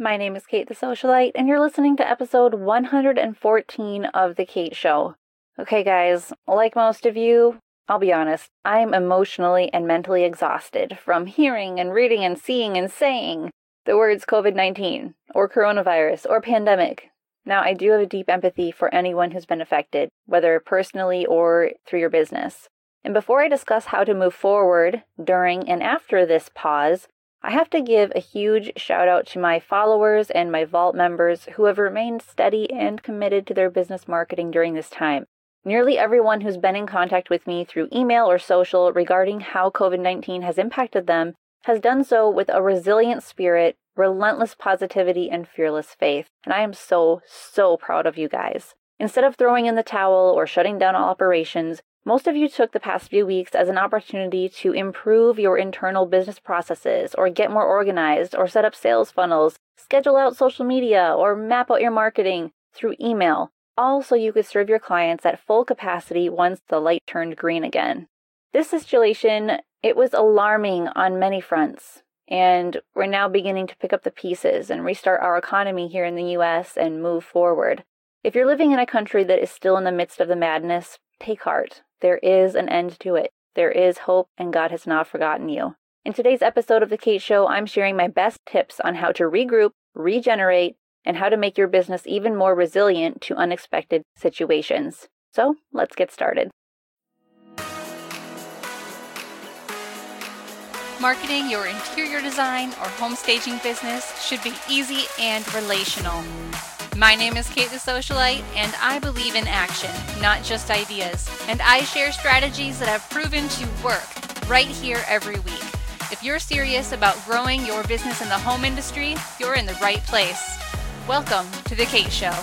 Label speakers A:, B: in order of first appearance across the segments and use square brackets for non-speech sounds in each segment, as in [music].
A: My name is Kate the Socialite, and you're listening to episode 114 of The Kate Show. Okay, guys, like most of you, I'll be honest, I'm emotionally and mentally exhausted from hearing and reading and seeing and saying the words COVID 19 or coronavirus or pandemic. Now, I do have a deep empathy for anyone who's been affected, whether personally or through your business. And before I discuss how to move forward during and after this pause, I have to give a huge shout out to my followers and my Vault members who have remained steady and committed to their business marketing during this time. Nearly everyone who's been in contact with me through email or social regarding how COVID 19 has impacted them has done so with a resilient spirit, relentless positivity, and fearless faith. And I am so, so proud of you guys. Instead of throwing in the towel or shutting down all operations, most of you took the past few weeks as an opportunity to improve your internal business processes, or get more organized, or set up sales funnels, schedule out social media, or map out your marketing through email, all so you could serve your clients at full capacity once the light turned green again. This situation, it was alarming on many fronts, and we're now beginning to pick up the pieces and restart our economy here in the US and move forward. If you're living in a country that is still in the midst of the madness, take heart. There is an end to it. There is hope, and God has not forgotten you. In today's episode of The Kate Show, I'm sharing my best tips on how to regroup, regenerate, and how to make your business even more resilient to unexpected situations. So let's get started.
B: Marketing your interior design or home staging business should be easy and relational. My name is Kate the Socialite, and I believe in action, not just ideas. And I share strategies that have proven to work right here every week. If you're serious about growing your business in the home industry, you're in the right place. Welcome to The Kate Show.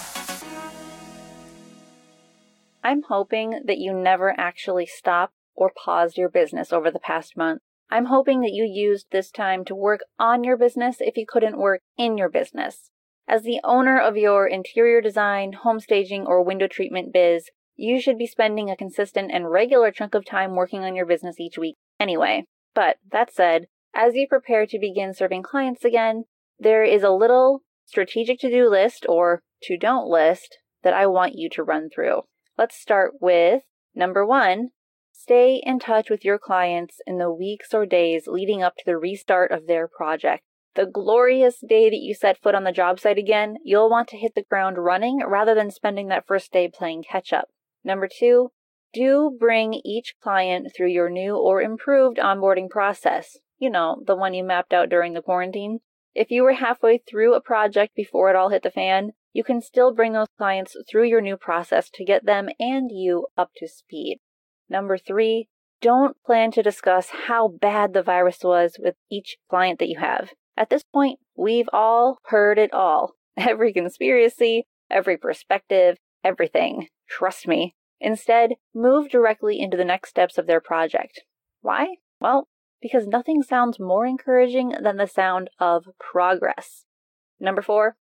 A: I'm hoping that you never actually stopped or paused your business over the past month. I'm hoping that you used this time to work on your business if you couldn't work in your business. As the owner of your interior design, home staging, or window treatment biz, you should be spending a consistent and regular chunk of time working on your business each week anyway. But that said, as you prepare to begin serving clients again, there is a little strategic to do list or to don't list that I want you to run through. Let's start with number one stay in touch with your clients in the weeks or days leading up to the restart of their project. The glorious day that you set foot on the job site again, you'll want to hit the ground running rather than spending that first day playing catch up. Number two, do bring each client through your new or improved onboarding process. You know, the one you mapped out during the quarantine. If you were halfway through a project before it all hit the fan, you can still bring those clients through your new process to get them and you up to speed. Number three, don't plan to discuss how bad the virus was with each client that you have. At this point, we've all heard it all. [laughs] Every conspiracy, every perspective, everything. Trust me. Instead, move directly into the next steps of their project. Why? Well, because nothing sounds more encouraging than the sound of progress. Number four,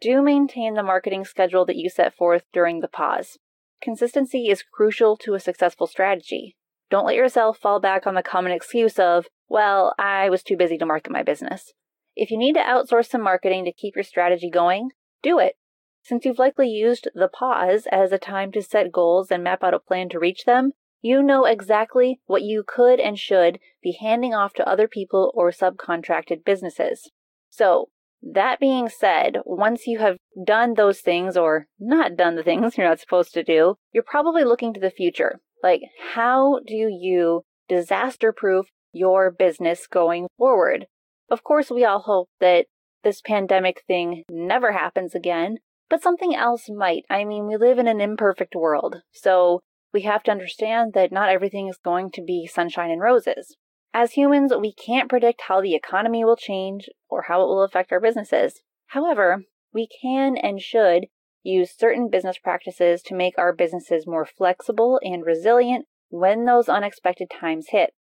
A: do maintain the marketing schedule that you set forth during the pause. Consistency is crucial to a successful strategy. Don't let yourself fall back on the common excuse of, well, I was too busy to market my business. If you need to outsource some marketing to keep your strategy going, do it. Since you've likely used the pause as a time to set goals and map out a plan to reach them, you know exactly what you could and should be handing off to other people or subcontracted businesses. So, that being said, once you have done those things or not done the things [laughs] you're not supposed to do, you're probably looking to the future. Like, how do you disaster proof your business going forward? Of course, we all hope that this pandemic thing never happens again, but something else might. I mean, we live in an imperfect world, so we have to understand that not everything is going to be sunshine and roses. As humans, we can't predict how the economy will change or how it will affect our businesses. However, we can and should use certain business practices to make our businesses more flexible and resilient when those unexpected times hit.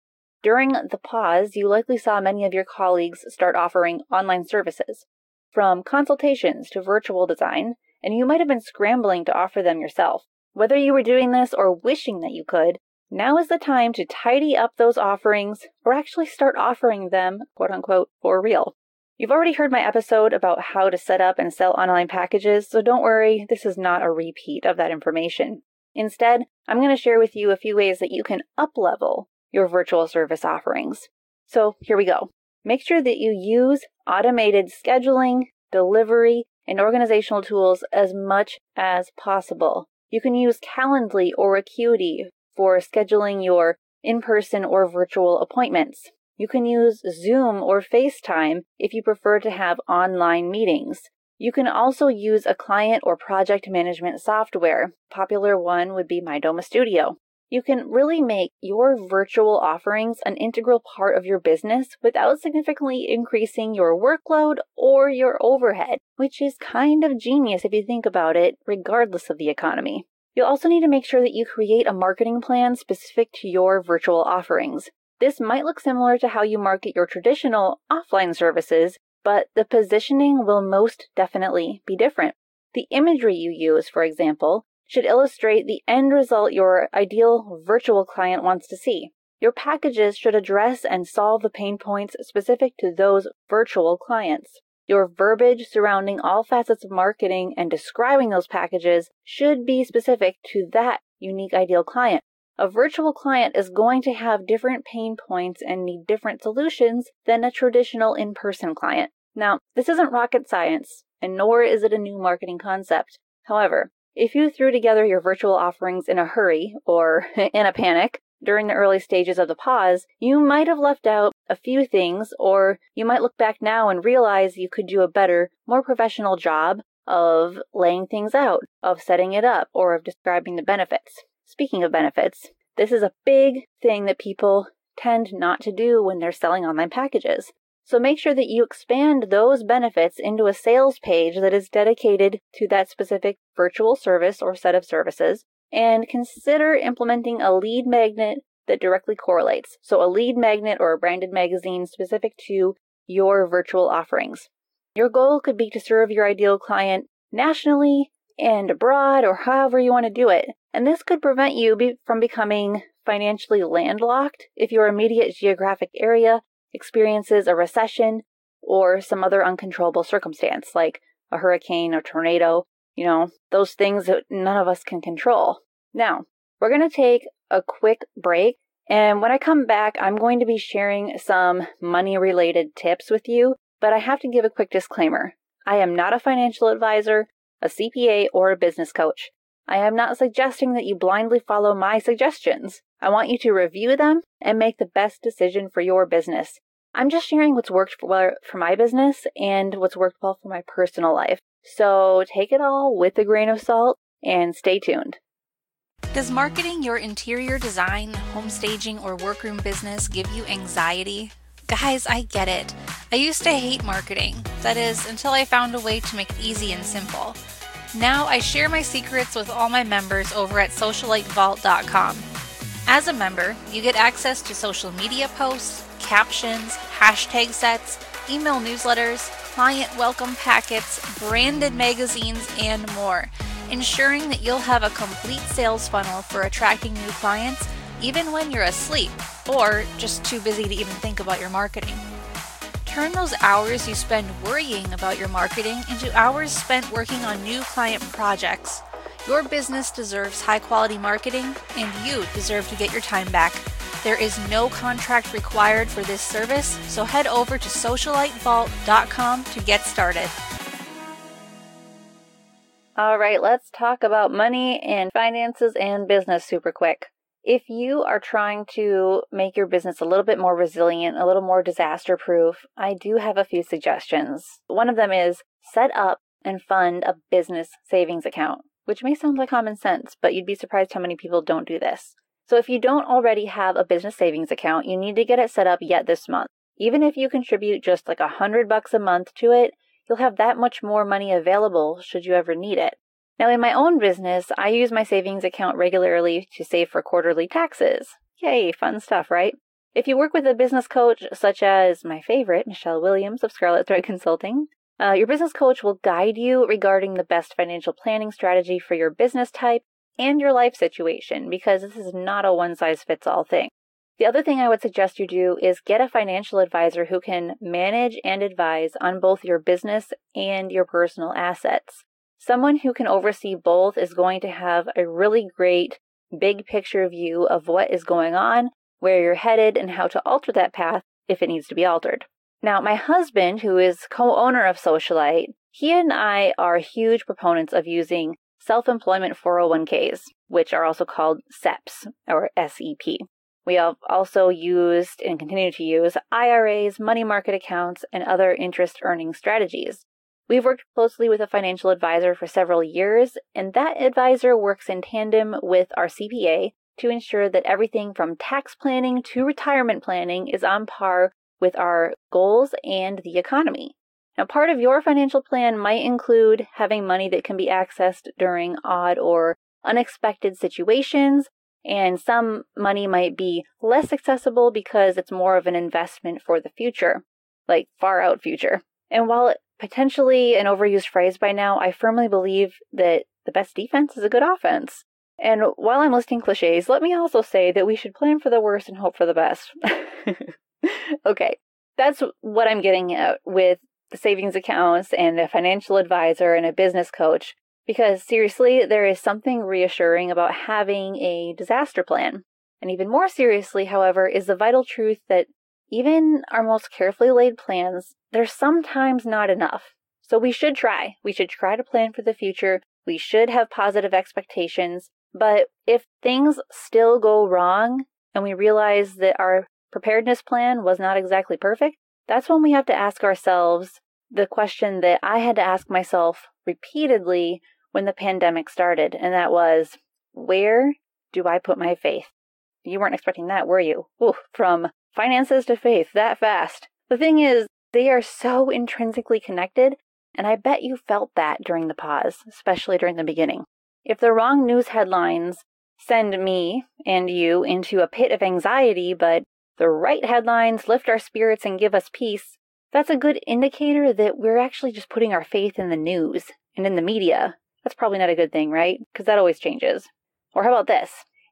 A: During the pause, you likely saw many of your colleagues start offering online services, from consultations to virtual design, and you might have been scrambling to offer them yourself. Whether you were doing this or wishing that you could, now is the time to tidy up those offerings or actually start offering them, quote unquote, for real. You've already heard my episode about how to set up and sell online packages, so don't worry, this is not a repeat of that information. Instead, I'm going to share with you a few ways that you can uplevel your virtual service offerings. So here we go. Make sure that you use automated scheduling, delivery, and organizational tools as much as possible. You can use Calendly or Acuity for scheduling your in person or virtual appointments. You can use Zoom or FaceTime if you prefer to have online meetings. You can also use a client or project management software. Popular one would be Mydoma Studio. You can really make your virtual offerings an integral part of your business without significantly increasing your workload or your overhead, which is kind of genius if you think about it, regardless of the economy. You'll also need to make sure that you create a marketing plan specific to your virtual offerings. This might look similar to how you market your traditional offline services, but the positioning will most definitely be different. The imagery you use, for example, should illustrate the end result your ideal virtual client wants to see. Your packages should address and solve the pain points specific to those virtual clients. Your verbiage surrounding all facets of marketing and describing those packages should be specific to that unique ideal client. A virtual client is going to have different pain points and need different solutions than a traditional in person client. Now, this isn't rocket science, and nor is it a new marketing concept. However, if you threw together your virtual offerings in a hurry or [laughs] in a panic during the early stages of the pause, you might have left out a few things, or you might look back now and realize you could do a better, more professional job of laying things out, of setting it up, or of describing the benefits. Speaking of benefits, this is a big thing that people tend not to do when they're selling online packages. So make sure that you expand those benefits into a sales page that is dedicated to that specific virtual service or set of services and consider implementing a lead magnet that directly correlates. So a lead magnet or a branded magazine specific to your virtual offerings. Your goal could be to serve your ideal client nationally and abroad or however you want to do it. And this could prevent you be- from becoming financially landlocked if your immediate geographic area experiences a recession or some other uncontrollable circumstance like a hurricane or tornado, you know, those things that none of us can control. Now, we're going to take a quick break. And when I come back, I'm going to be sharing some money related tips with you, but I have to give a quick disclaimer. I am not a financial advisor a CPA, or a business coach. I am not suggesting that you blindly follow my suggestions. I want you to review them and make the best decision for your business. I'm just sharing what's worked well for my business and what's worked well for my personal life. So take it all with a grain of salt and stay tuned.
B: Does marketing your interior design, home staging, or workroom business give you anxiety? Guys, I get it. I used to hate marketing. That is, until I found a way to make it easy and simple. Now I share my secrets with all my members over at socialitevault.com. As a member, you get access to social media posts, captions, hashtag sets, email newsletters, client welcome packets, branded magazines, and more, ensuring that you'll have a complete sales funnel for attracting new clients even when you're asleep or just too busy to even think about your marketing. Turn those hours you spend worrying about your marketing into hours spent working on new client projects. Your business deserves high quality marketing, and you deserve to get your time back. There is no contract required for this service, so head over to socialitevault.com to get started.
A: All right, let's talk about money and finances and business super quick. If you are trying to make your business a little bit more resilient, a little more disaster proof, I do have a few suggestions. One of them is set up and fund a business savings account, which may sound like common sense, but you'd be surprised how many people don't do this. So if you don't already have a business savings account, you need to get it set up yet this month. Even if you contribute just like a hundred bucks a month to it, you'll have that much more money available should you ever need it. Now, in my own business, I use my savings account regularly to save for quarterly taxes. Yay, fun stuff, right? If you work with a business coach, such as my favorite, Michelle Williams of Scarlet Thread Consulting, uh, your business coach will guide you regarding the best financial planning strategy for your business type and your life situation because this is not a one size fits all thing. The other thing I would suggest you do is get a financial advisor who can manage and advise on both your business and your personal assets. Someone who can oversee both is going to have a really great big picture view of what is going on, where you're headed, and how to alter that path if it needs to be altered. Now, my husband, who is co owner of Socialite, he and I are huge proponents of using self employment 401ks, which are also called SEPs or SEP. We have also used and continue to use IRAs, money market accounts, and other interest earning strategies. We've worked closely with a financial advisor for several years, and that advisor works in tandem with our CPA to ensure that everything from tax planning to retirement planning is on par with our goals and the economy. Now, part of your financial plan might include having money that can be accessed during odd or unexpected situations, and some money might be less accessible because it's more of an investment for the future, like far out future. And while it potentially an overused phrase by now, I firmly believe that the best defense is a good offense. And while I'm listing cliches, let me also say that we should plan for the worst and hope for the best. [laughs] okay, that's what I'm getting at with the savings accounts and a financial advisor and a business coach. Because seriously, there is something reassuring about having a disaster plan. And even more seriously, however, is the vital truth that even our most carefully laid plans, they're sometimes not enough. So we should try. We should try to plan for the future. We should have positive expectations. But if things still go wrong and we realize that our preparedness plan was not exactly perfect, that's when we have to ask ourselves the question that I had to ask myself repeatedly when the pandemic started, and that was, where do I put my faith? You weren't expecting that, were you? Ooh, from finances to faith that fast. The thing is, they are so intrinsically connected, and I bet you felt that during the pause, especially during the beginning. If the wrong news headlines send me and you into a pit of anxiety, but the right headlines lift our spirits and give us peace, that's a good indicator that we're actually just putting our faith in the news and in the media. That's probably not a good thing, right? Because that always changes. Or how about this?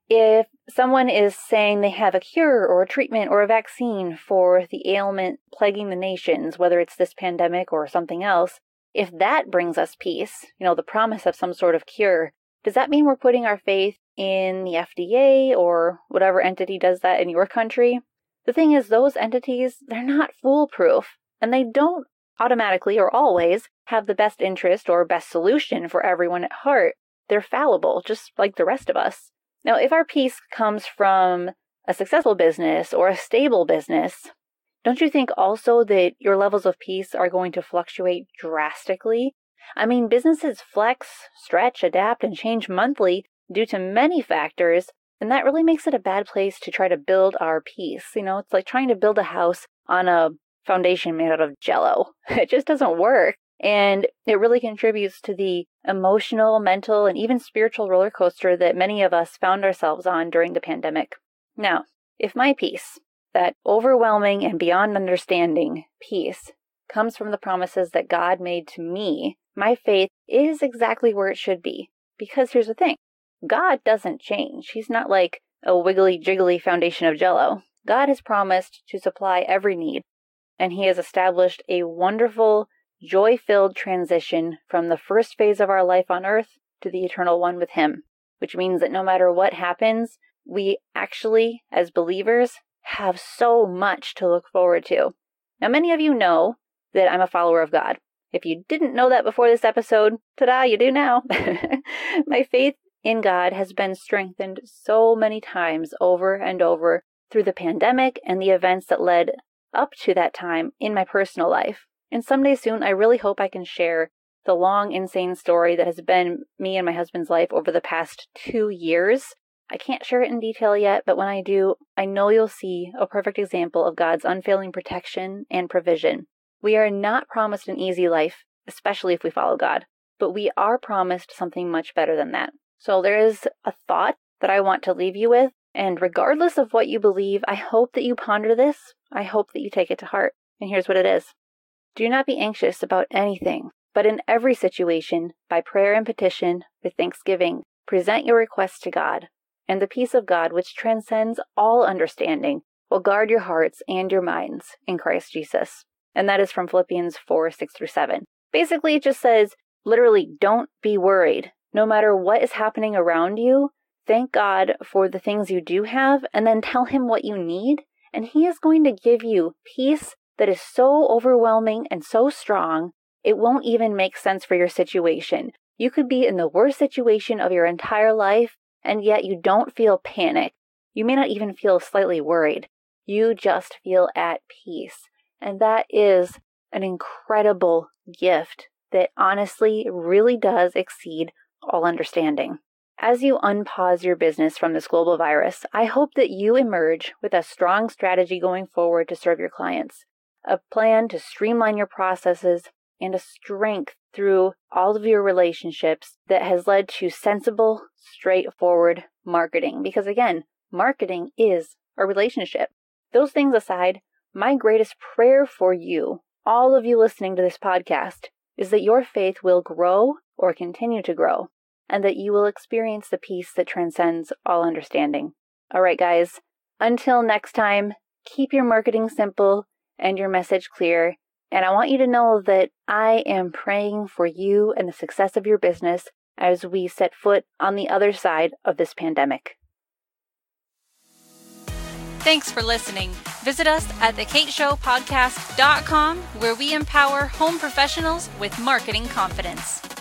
A: If someone is saying they have a cure or a treatment or a vaccine for the ailment plaguing the nations, whether it's this pandemic or something else, if that brings us peace, you know, the promise of some sort of cure, does that mean we're putting our faith in the FDA or whatever entity does that in your country? The thing is, those entities, they're not foolproof, and they don't automatically or always have the best interest or best solution for everyone at heart. They're fallible, just like the rest of us. Now, if our peace comes from a successful business or a stable business, don't you think also that your levels of peace are going to fluctuate drastically? I mean, businesses flex, stretch, adapt, and change monthly due to many factors, and that really makes it a bad place to try to build our peace. You know, it's like trying to build a house on a foundation made out of jello. [laughs] It just doesn't work. And it really contributes to the emotional, mental, and even spiritual roller coaster that many of us found ourselves on during the pandemic. Now, if my peace, that overwhelming and beyond understanding peace, comes from the promises that God made to me, my faith is exactly where it should be. Because here's the thing God doesn't change. He's not like a wiggly jiggly foundation of jello. God has promised to supply every need, and He has established a wonderful joy filled transition from the first phase of our life on earth to the eternal one with Him, which means that no matter what happens, we actually, as believers, have so much to look forward to. Now, many of you know that I'm a follower of God. If you didn't know that before this episode, ta da, you do now. [laughs] My faith in God has been strengthened so many times over and over through the pandemic and the events that led up to that time in my personal life. And someday soon, I really hope I can share the long, insane story that has been me and my husband's life over the past two years. I can't share it in detail yet, but when I do, I know you'll see a perfect example of God's unfailing protection and provision. We are not promised an easy life, especially if we follow God, but we are promised something much better than that. So there is a thought that I want to leave you with, and regardless of what you believe, I hope that you ponder this. I hope that you take it to heart. And here's what it is do not be anxious about anything, but in every situation, by prayer and petition, with thanksgiving, present your requests to God. and the peace of God, which transcends all understanding, will guard your hearts and your minds in Christ Jesus. And that is from Philippians 4 6 through 7. Basically, it just says, literally, don't be worried. No matter what is happening around you, thank God for the things you do have, and then tell Him what you need. And He is going to give you peace that is so overwhelming and so strong, it won't even make sense for your situation. You could be in the worst situation of your entire life, and yet you don't feel panic. You may not even feel slightly worried. You just feel at peace. And that is an incredible gift that honestly really does exceed all understanding. As you unpause your business from this global virus, I hope that you emerge with a strong strategy going forward to serve your clients, a plan to streamline your processes, and a strength through all of your relationships that has led to sensible, straightforward marketing. Because again, marketing is a relationship. Those things aside, my greatest prayer for you, all of you listening to this podcast, is that your faith will grow or continue to grow, and that you will experience the peace that transcends all understanding. All right, guys, until next time, keep your marketing simple and your message clear. And I want you to know that I am praying for you and the success of your business as we set foot on the other side of this pandemic.
B: Thanks for listening. Visit us at thekateshowpodcast.com where we empower home professionals with marketing confidence.